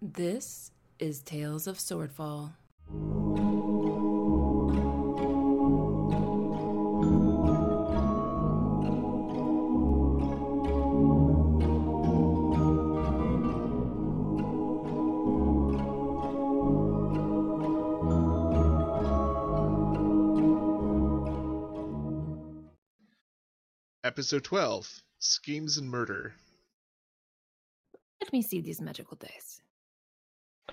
This is Tales of Swordfall. Episode 12 Schemes and Murder. Let me see these magical dice.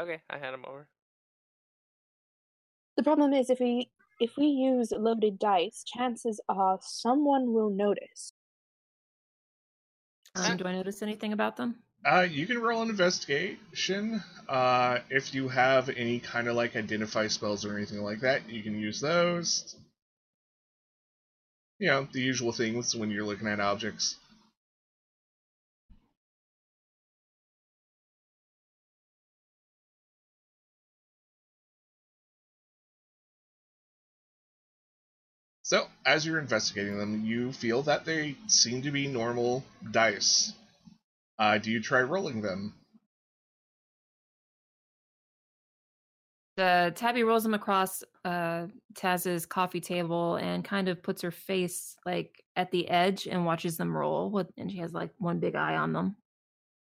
Okay, I had them over. The problem is if we if we use loaded dice, chances are someone will notice. Um, do I notice anything about them? Uh, you can roll an investigation. Uh, if you have any kind of like identify spells or anything like that, you can use those. You know, the usual things when you're looking at objects. So, as you're investigating them, you feel that they seem to be normal dice. Uh, do you try rolling them? Uh, Tabby rolls them across uh, Taz's coffee table and kind of puts her face like at the edge and watches them roll. With, and she has like one big eye on them.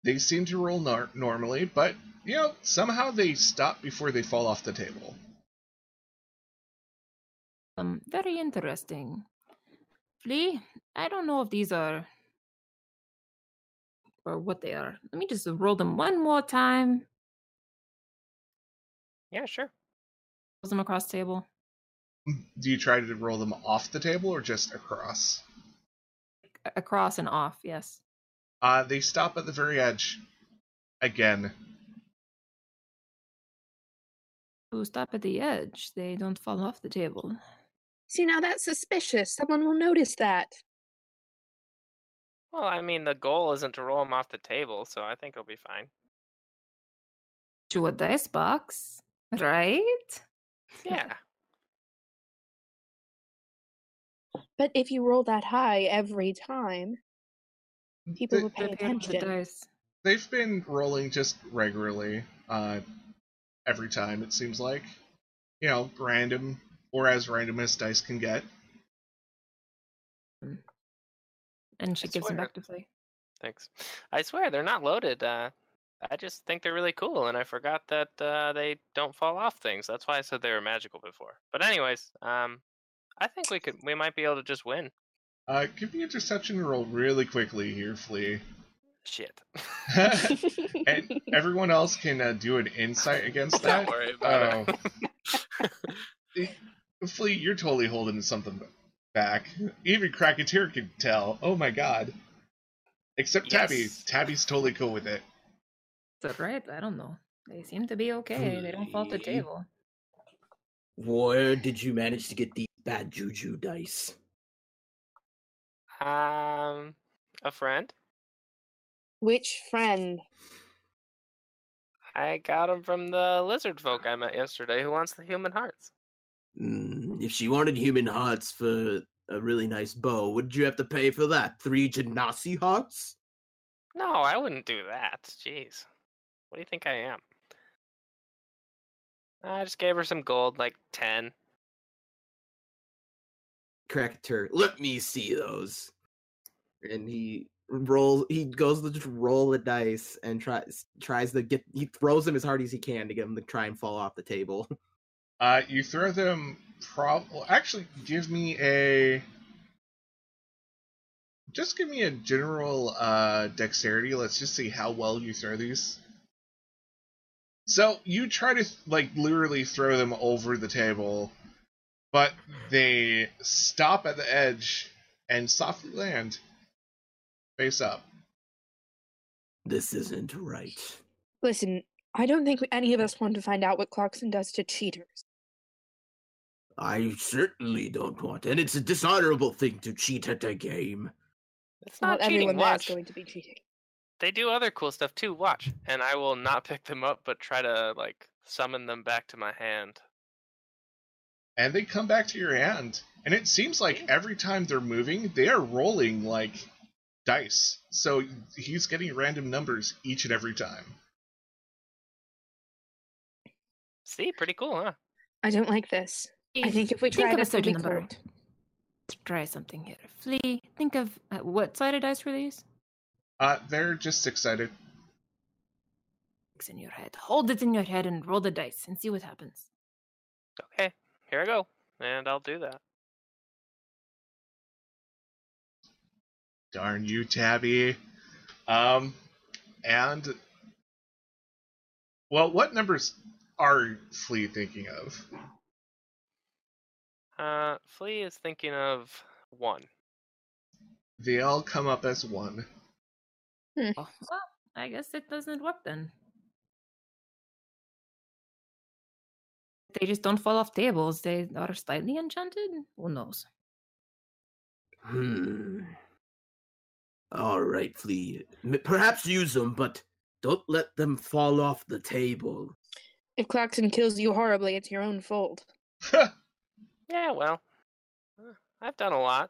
They seem to roll nor- normally, but you know somehow they stop before they fall off the table. Um, very interesting. Flea, I don't know if these are or what they are. Let me just roll them one more time. Yeah, sure. Rolls them across the table. Do you try to roll them off the table or just across? Across and off, yes. Uh, they stop at the very edge. Again. Who stop at the edge? They don't fall off the table. See now that's suspicious. Someone will notice that. Well, I mean, the goal isn't to roll him off the table, so I think he'll be fine. To a dice box, right? Yeah. But if you roll that high every time, people They- will pay Depend on the attention. dice. They've been rolling just regularly, uh, every time it seems like. You know, random or as random as dice can get. And she I gives them back to Flea. Thanks. I swear they're not loaded. Uh, I just think they're really cool, and I forgot that uh, they don't fall off things. That's why I said they were magical before. But anyways, um, I think we could, we might be able to just win. Uh, give me a deception roll really quickly here, Flea. Shit. and everyone else can uh, do an insight against that. Don't worry about Oh. it. Flea, you're totally holding something back. Even Cracketeer can tell. Oh my god. Except Tabby. Yes. Tabby's totally cool with it. Is that right? I don't know. They seem to be okay. They don't fall off the table. Where did you manage to get these bad juju dice? um, a friend. Which friend? I got them from the lizard folk I met yesterday who wants the human hearts. Mm, if she wanted human hearts for a really nice bow, would you have to pay for that? Three Genasi hearts? No, I wouldn't do that. Jeez. What do you think I am? I just gave her some gold, like 10. Correct Cracketer, let me see those. And he rolls. He goes to just roll the dice and tries tries to get. He throws them as hard as he can to get them to try and fall off the table. Uh, you throw them. Prob- well, actually, give me a. Just give me a general uh, dexterity. Let's just see how well you throw these. So you try to like literally throw them over the table, but they stop at the edge and softly land face up. This isn't right. Listen, I don't think any of us want to find out what Clarkson does to cheaters. I certainly don't want, and it's a dishonorable thing to cheat at a game. It's Not not cheating. everyone there is Watch. going to be cheating. They do other cool stuff too. Watch. And I will not pick them up, but try to, like, summon them back to my hand. and they come back to your hand. And it seems like every time they're moving, they are rolling like dice. So he's getting random numbers each and every time. See, pretty cool, huh? I don't like this. I think if we Think try of a this, certain number. correct. Let's try something here. Flea, think of uh, what sided dice were these? Uh, they're just excited. It's in your head. Hold it in your head and roll the dice and see what happens. Okay, here I go, and I'll do that. Darn you, Tabby. Um, and well, what numbers are Flea thinking of? Uh, Flea is thinking of one. They all come up as one. Oh, well, I guess it doesn't work then. They just don't fall off tables. They are slightly enchanted. Who knows? Hmm. All right, Flea. Perhaps use them, but don't let them fall off the table. If Clarkson kills you horribly, it's your own fault. Yeah, well, uh, I've done a lot.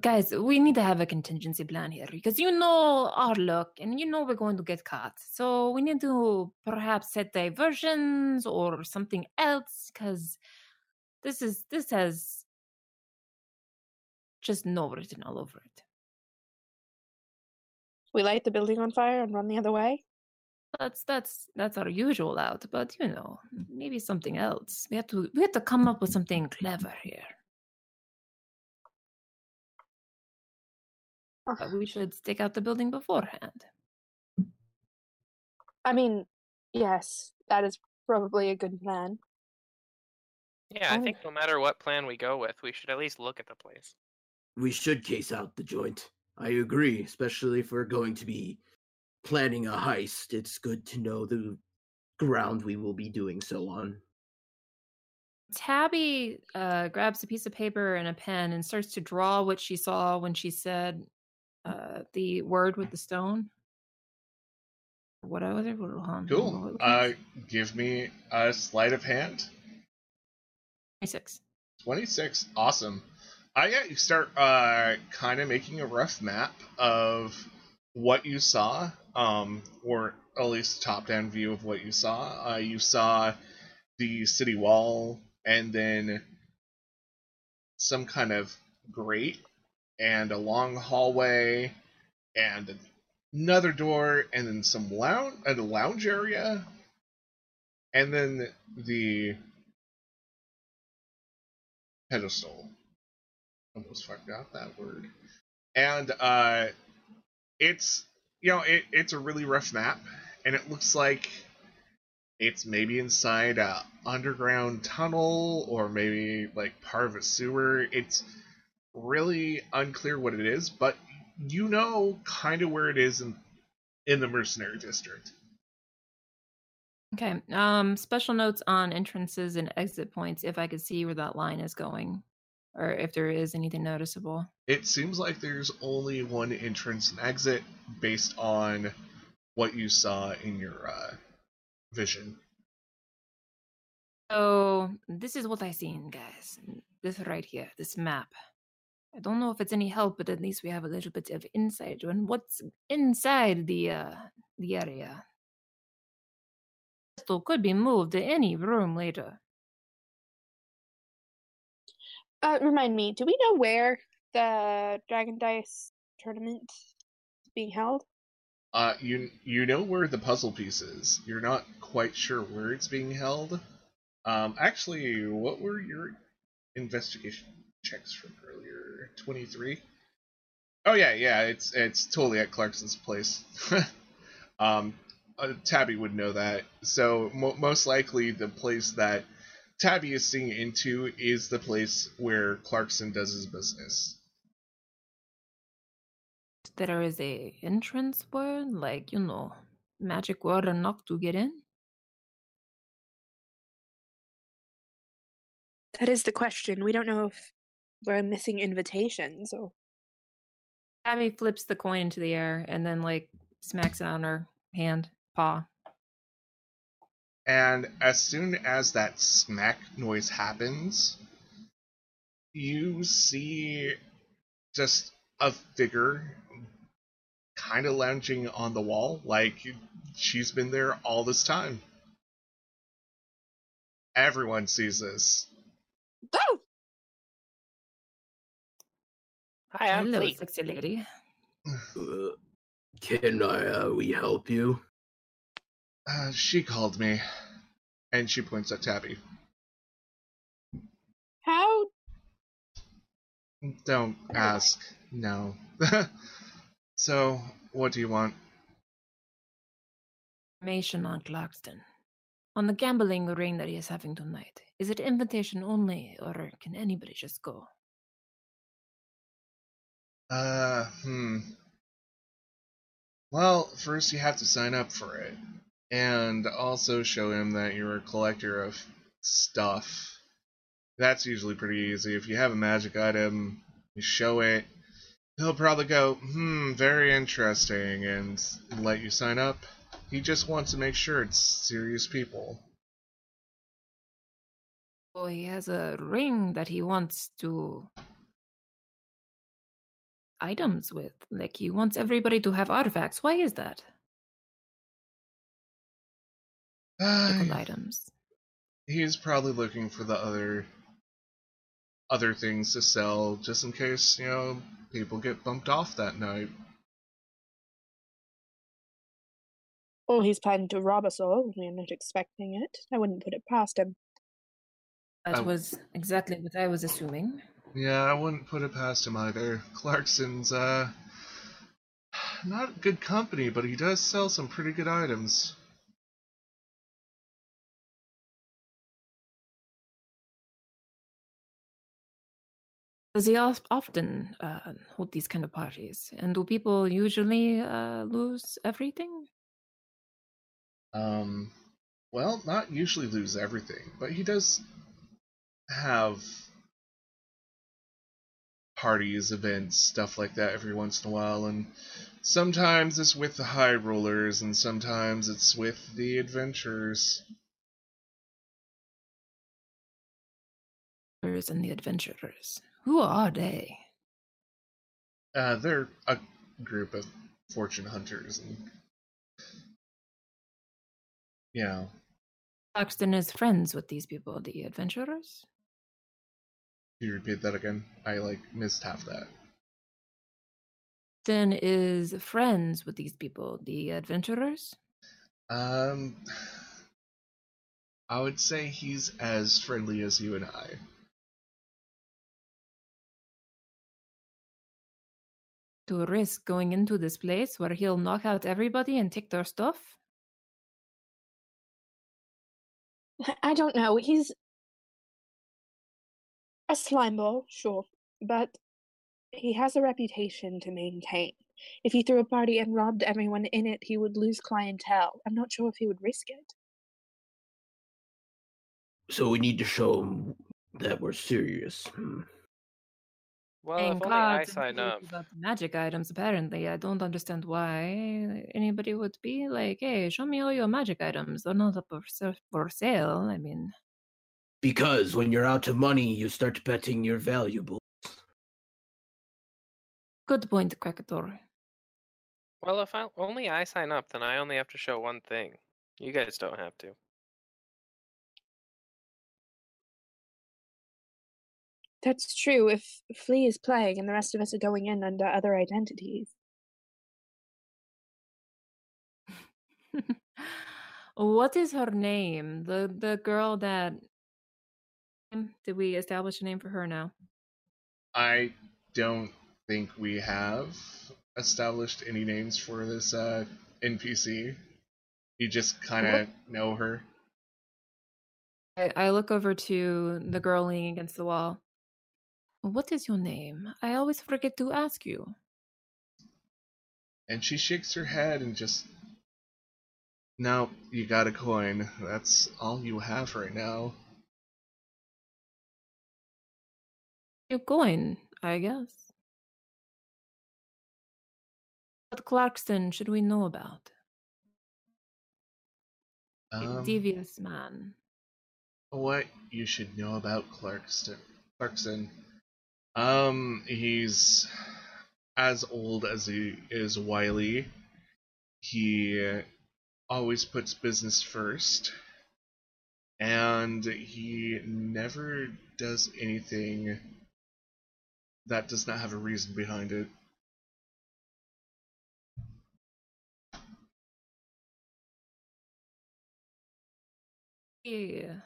Guys, we need to have a contingency plan here because you know our luck and you know we're going to get caught. So we need to perhaps set diversions or something else because this is this has just no written all over it. We light the building on fire and run the other way. That's that's that's our usual out, but you know, maybe something else. We have to we have to come up with something clever here. But we should stake out the building beforehand. I mean, yes, that is probably a good plan. Yeah, I think no matter what plan we go with, we should at least look at the place. We should case out the joint. I agree, especially if we're going to be planning a heist. It's good to know the ground we will be doing so on. Tabby uh, grabs a piece of paper and a pen and starts to draw what she saw when she said uh, the word with the stone. What was it? Cool. Uh, give me a sleight of hand. 26. 26. Awesome. Uh, yeah, you start uh, kind of making a rough map of what you saw, um, or at least top down view of what you saw. Uh, you saw the city wall, and then some kind of grate, and a long hallway, and another door, and then some lounge, a lounge area, and then the pedestal. Almost out that word. And uh it's you know, it, it's a really rough map, and it looks like it's maybe inside a underground tunnel or maybe like part of a sewer. It's really unclear what it is, but you know kind of where it is in in the mercenary district. Okay. Um, special notes on entrances and exit points if I could see where that line is going, or if there is anything noticeable. It seems like there's only one entrance and exit based on what you saw in your uh, vision. So this is what I seen, guys. This right here, this map. I don't know if it's any help, but at least we have a little bit of insight on what's inside the uh the area. Crystal could be moved to any room later. Uh, remind me, do we know where the Dragon Dice tournament is being held? Uh, you you know where the puzzle piece is. You're not quite sure where it's being held. Um, actually, what were your investigation checks from earlier? Twenty three. Oh yeah, yeah. It's it's totally at Clarkson's place. um, uh, Tabby would know that. So mo- most likely, the place that Tabby is seeing into is the place where Clarkson does his business. There is a entrance word, like you know, magic word or knock to get in. That is the question. We don't know if we're missing invitations or. Abby flips the coin into the air and then like smacks it on her hand paw. And as soon as that smack noise happens, you see just a figure kind of lounging on the wall, like she's been there all this time. Everyone sees this. Oh, Hi, I'm Hello, Fleet. sexy lady. Uh, can I, uh, we help you? Uh, she called me, and she points at Tabby. how? Don't ask. No. so, what do you want? Information on Clarkson. On the gambling ring that he is having tonight. Is it invitation only, or can anybody just go? Uh, hmm. Well, first you have to sign up for it. And also show him that you're a collector of stuff. That's usually pretty easy. If you have a magic item, you show it, he'll probably go, hmm, very interesting, and let you sign up. He just wants to make sure it's serious people. Oh, he has a ring that he wants to items with. Like he wants everybody to have artifacts. Why is that? Magical Uh, items. he's probably looking for the other other things to sell just in case, you know, people get bumped off that night. Well, he's planning to rob us all. We're not expecting it. I wouldn't put it past him. That Um, was exactly what I was assuming. Yeah, I wouldn't put it past him either. Clarkson's uh not good company, but he does sell some pretty good items. Does he often uh, hold these kind of parties? And do people usually uh, lose everything? Um well, not usually lose everything, but he does have parties, events, stuff like that every once in a while, and sometimes it's with the high rollers, and sometimes it's with the adventurers. And the adventurers. Who are they? Uh, they're a group of fortune hunters, and you know, Clarkson is friends with these people, the adventurers. Can you repeat that again? I like missed half that. Then is friends with these people, the adventurers. Um, I would say he's as friendly as you and I. To risk going into this place where he'll knock out everybody and take their stuff. I don't know. He's a slime ball, sure, but he has a reputation to maintain. If he threw a party and robbed everyone in it, he would lose clientele. I'm not sure if he would risk it. So we need to show him that we're serious. Hmm. Well, Playing if only I sign up. about the magic items, apparently. I don't understand why anybody would be like, hey, show me all your magic items. They're not up for, for sale. I mean, Because when you're out of money, you start betting your valuables. good point, Krakator. Well, if I, only I sign up, then I only have to show one thing. You guys don't have to. That's true if Flea is playing and the rest of us are going in under other identities. what is her name? The the girl that did we establish a name for her now? I don't think we have established any names for this uh, NPC. You just kind of know her. I, I look over to the girl leaning against the wall. What is your name? I always forget to ask you. And she shakes her head and just. No, you got a coin. That's all you have right now. You're going, I guess. What Clarkson should we know about? A Um, devious man. what you should know about Clarkston. Clarkson. Um, he's as old as he is wily. He always puts business first. and he never does anything that does not have a reason behind it. Yeah.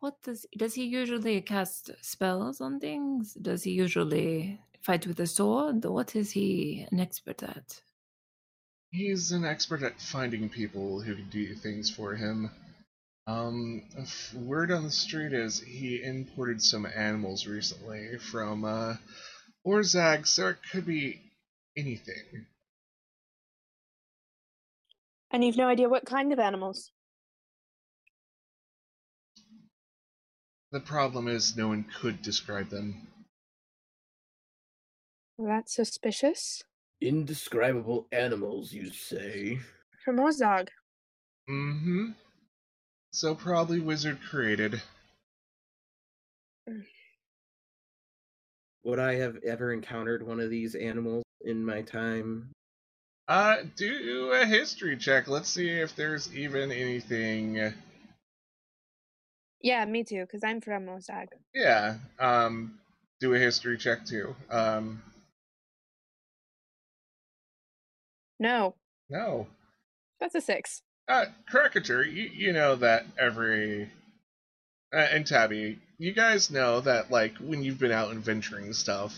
What does does he usually cast spells on things? Does he usually fight with a sword? What is he an expert at? He's an expert at finding people who can do things for him. Um, word on the street is he imported some animals recently from uh, Orzog, so it could be anything. And you've no idea what kind of animals. The problem is no one could describe them. That's suspicious. Indescribable animals, you say? From Orzog. Mm-hmm. So probably wizard created. Would I have ever encountered one of these animals in my time? Uh, do a history check. Let's see if there's even anything. Yeah, me too, because I'm from Orzog. Yeah. Um, do a history check too. Um, No, no. that's a six. Uh, Crackature, you, you know that every. Uh, and Tabby, you guys know that, like, when you've been out adventuring and stuff,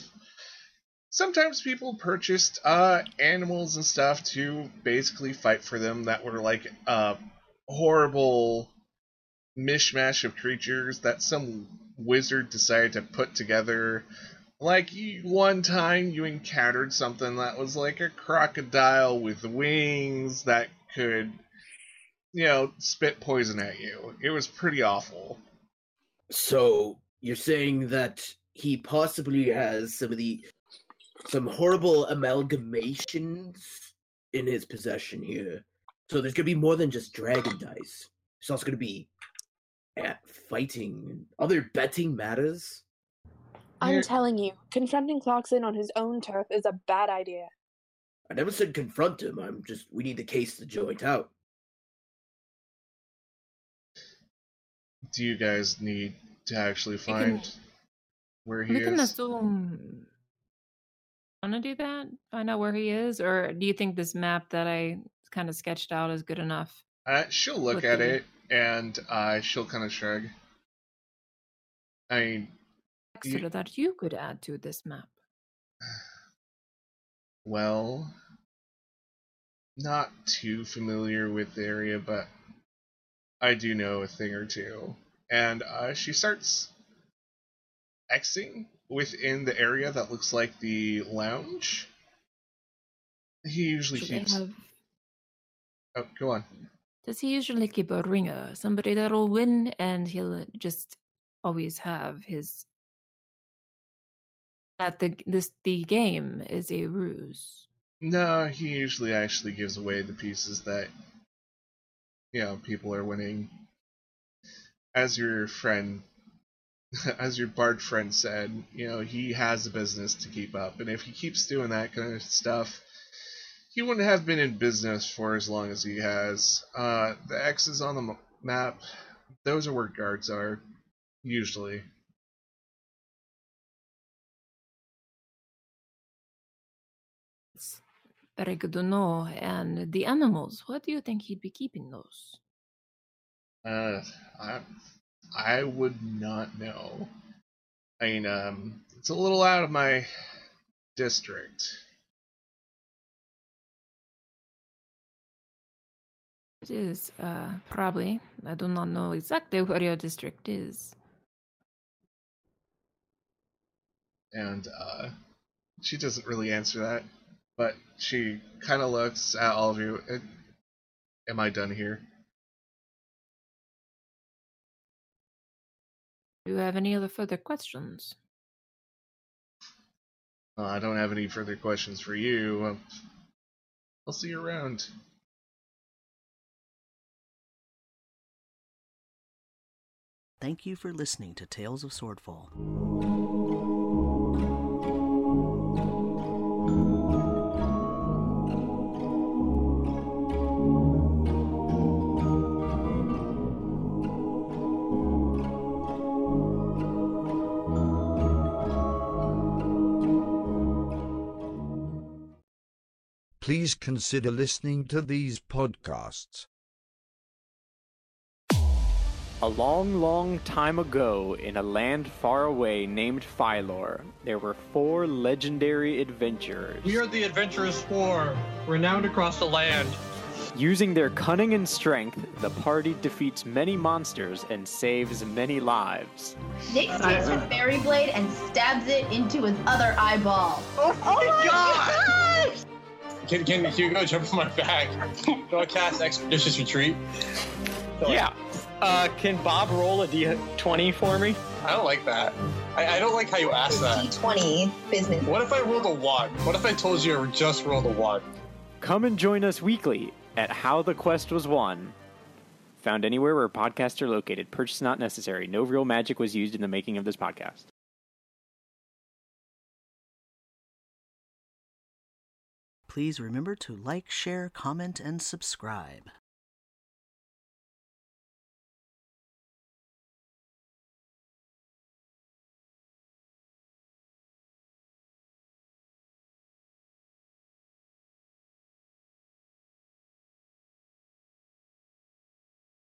sometimes people purchased, uh, animals and stuff to basically fight for them that were, like, uh, horrible mishmash of creatures that some wizard decided to put together. Like, one time you encountered something that was like a crocodile with wings that could you know, spit poison at you. It was pretty awful. So you're saying that he possibly has some of the some horrible amalgamations in his possession here. So there's gonna be more than just dragon dice. There's also gonna be at fighting and other betting matters. I'm Here- telling you, confronting Clarkson on his own turf is a bad idea. I never said confront him. I'm just we need to case the joint out. Do you guys need to actually can- find where he we can is? assume. Want to do that? Find out where he is, or do you think this map that I kind of sketched out is good enough? Uh, she'll look at do you- it and uh, she'll kind of shrug. I mean, You- Extra that you could add to this map. well, not too familiar with the area, but I do know a thing or two. And uh, she starts Xing within the area that looks like the lounge. He usually Should keeps. have- Oh, go on. Does he usually keep a ringer, somebody that'll win, and he'll just always have his that the this the game is a ruse. No, he usually actually gives away the pieces that you know people are winning. As your friend, as your bard friend said, you know he has a business to keep up, and if he keeps doing that kind of stuff, he wouldn't have been in business for as long as he has. Uh, the X's on the m- map, those are where guards are, usually. It's very good to know. And the animals, what do you think he'd be keeping those? Uh, I, I would not know. I mean, um, it's a little out of my district. It is, uh, probably. I do not know exactly where your district is. And, uh, she doesn't really answer that, but she kind of looks at all of you. "Uh, Am I done here? Do you have any other further questions? Uh, I don't have any further questions for you. I'll see you around. Thank you for listening to Tales of Swordfall. please consider listening to these podcasts. A long, long time ago, in a land far away named Phylor, there were four legendary adventurers. We are the Adventurous Four, renowned across the land. Using their cunning and strength, the party defeats many monsters and saves many lives. Nick takes her fairy blade and stabs it into his other eyeball. Oh, oh my god! Can, can, can you go jump on my back? Do I cast Expeditious Retreat? Yeah. Uh, can Bob roll a d20 for me? I don't like that. I, I don't like how you ask that. D20 business. What if I rolled a one? What if I told you I just rolled a one? Come and join us weekly at How the Quest Was Won. Found anywhere where podcasts are located. Purchase not necessary. No real magic was used in the making of this podcast. Please remember to like, share, comment, and subscribe.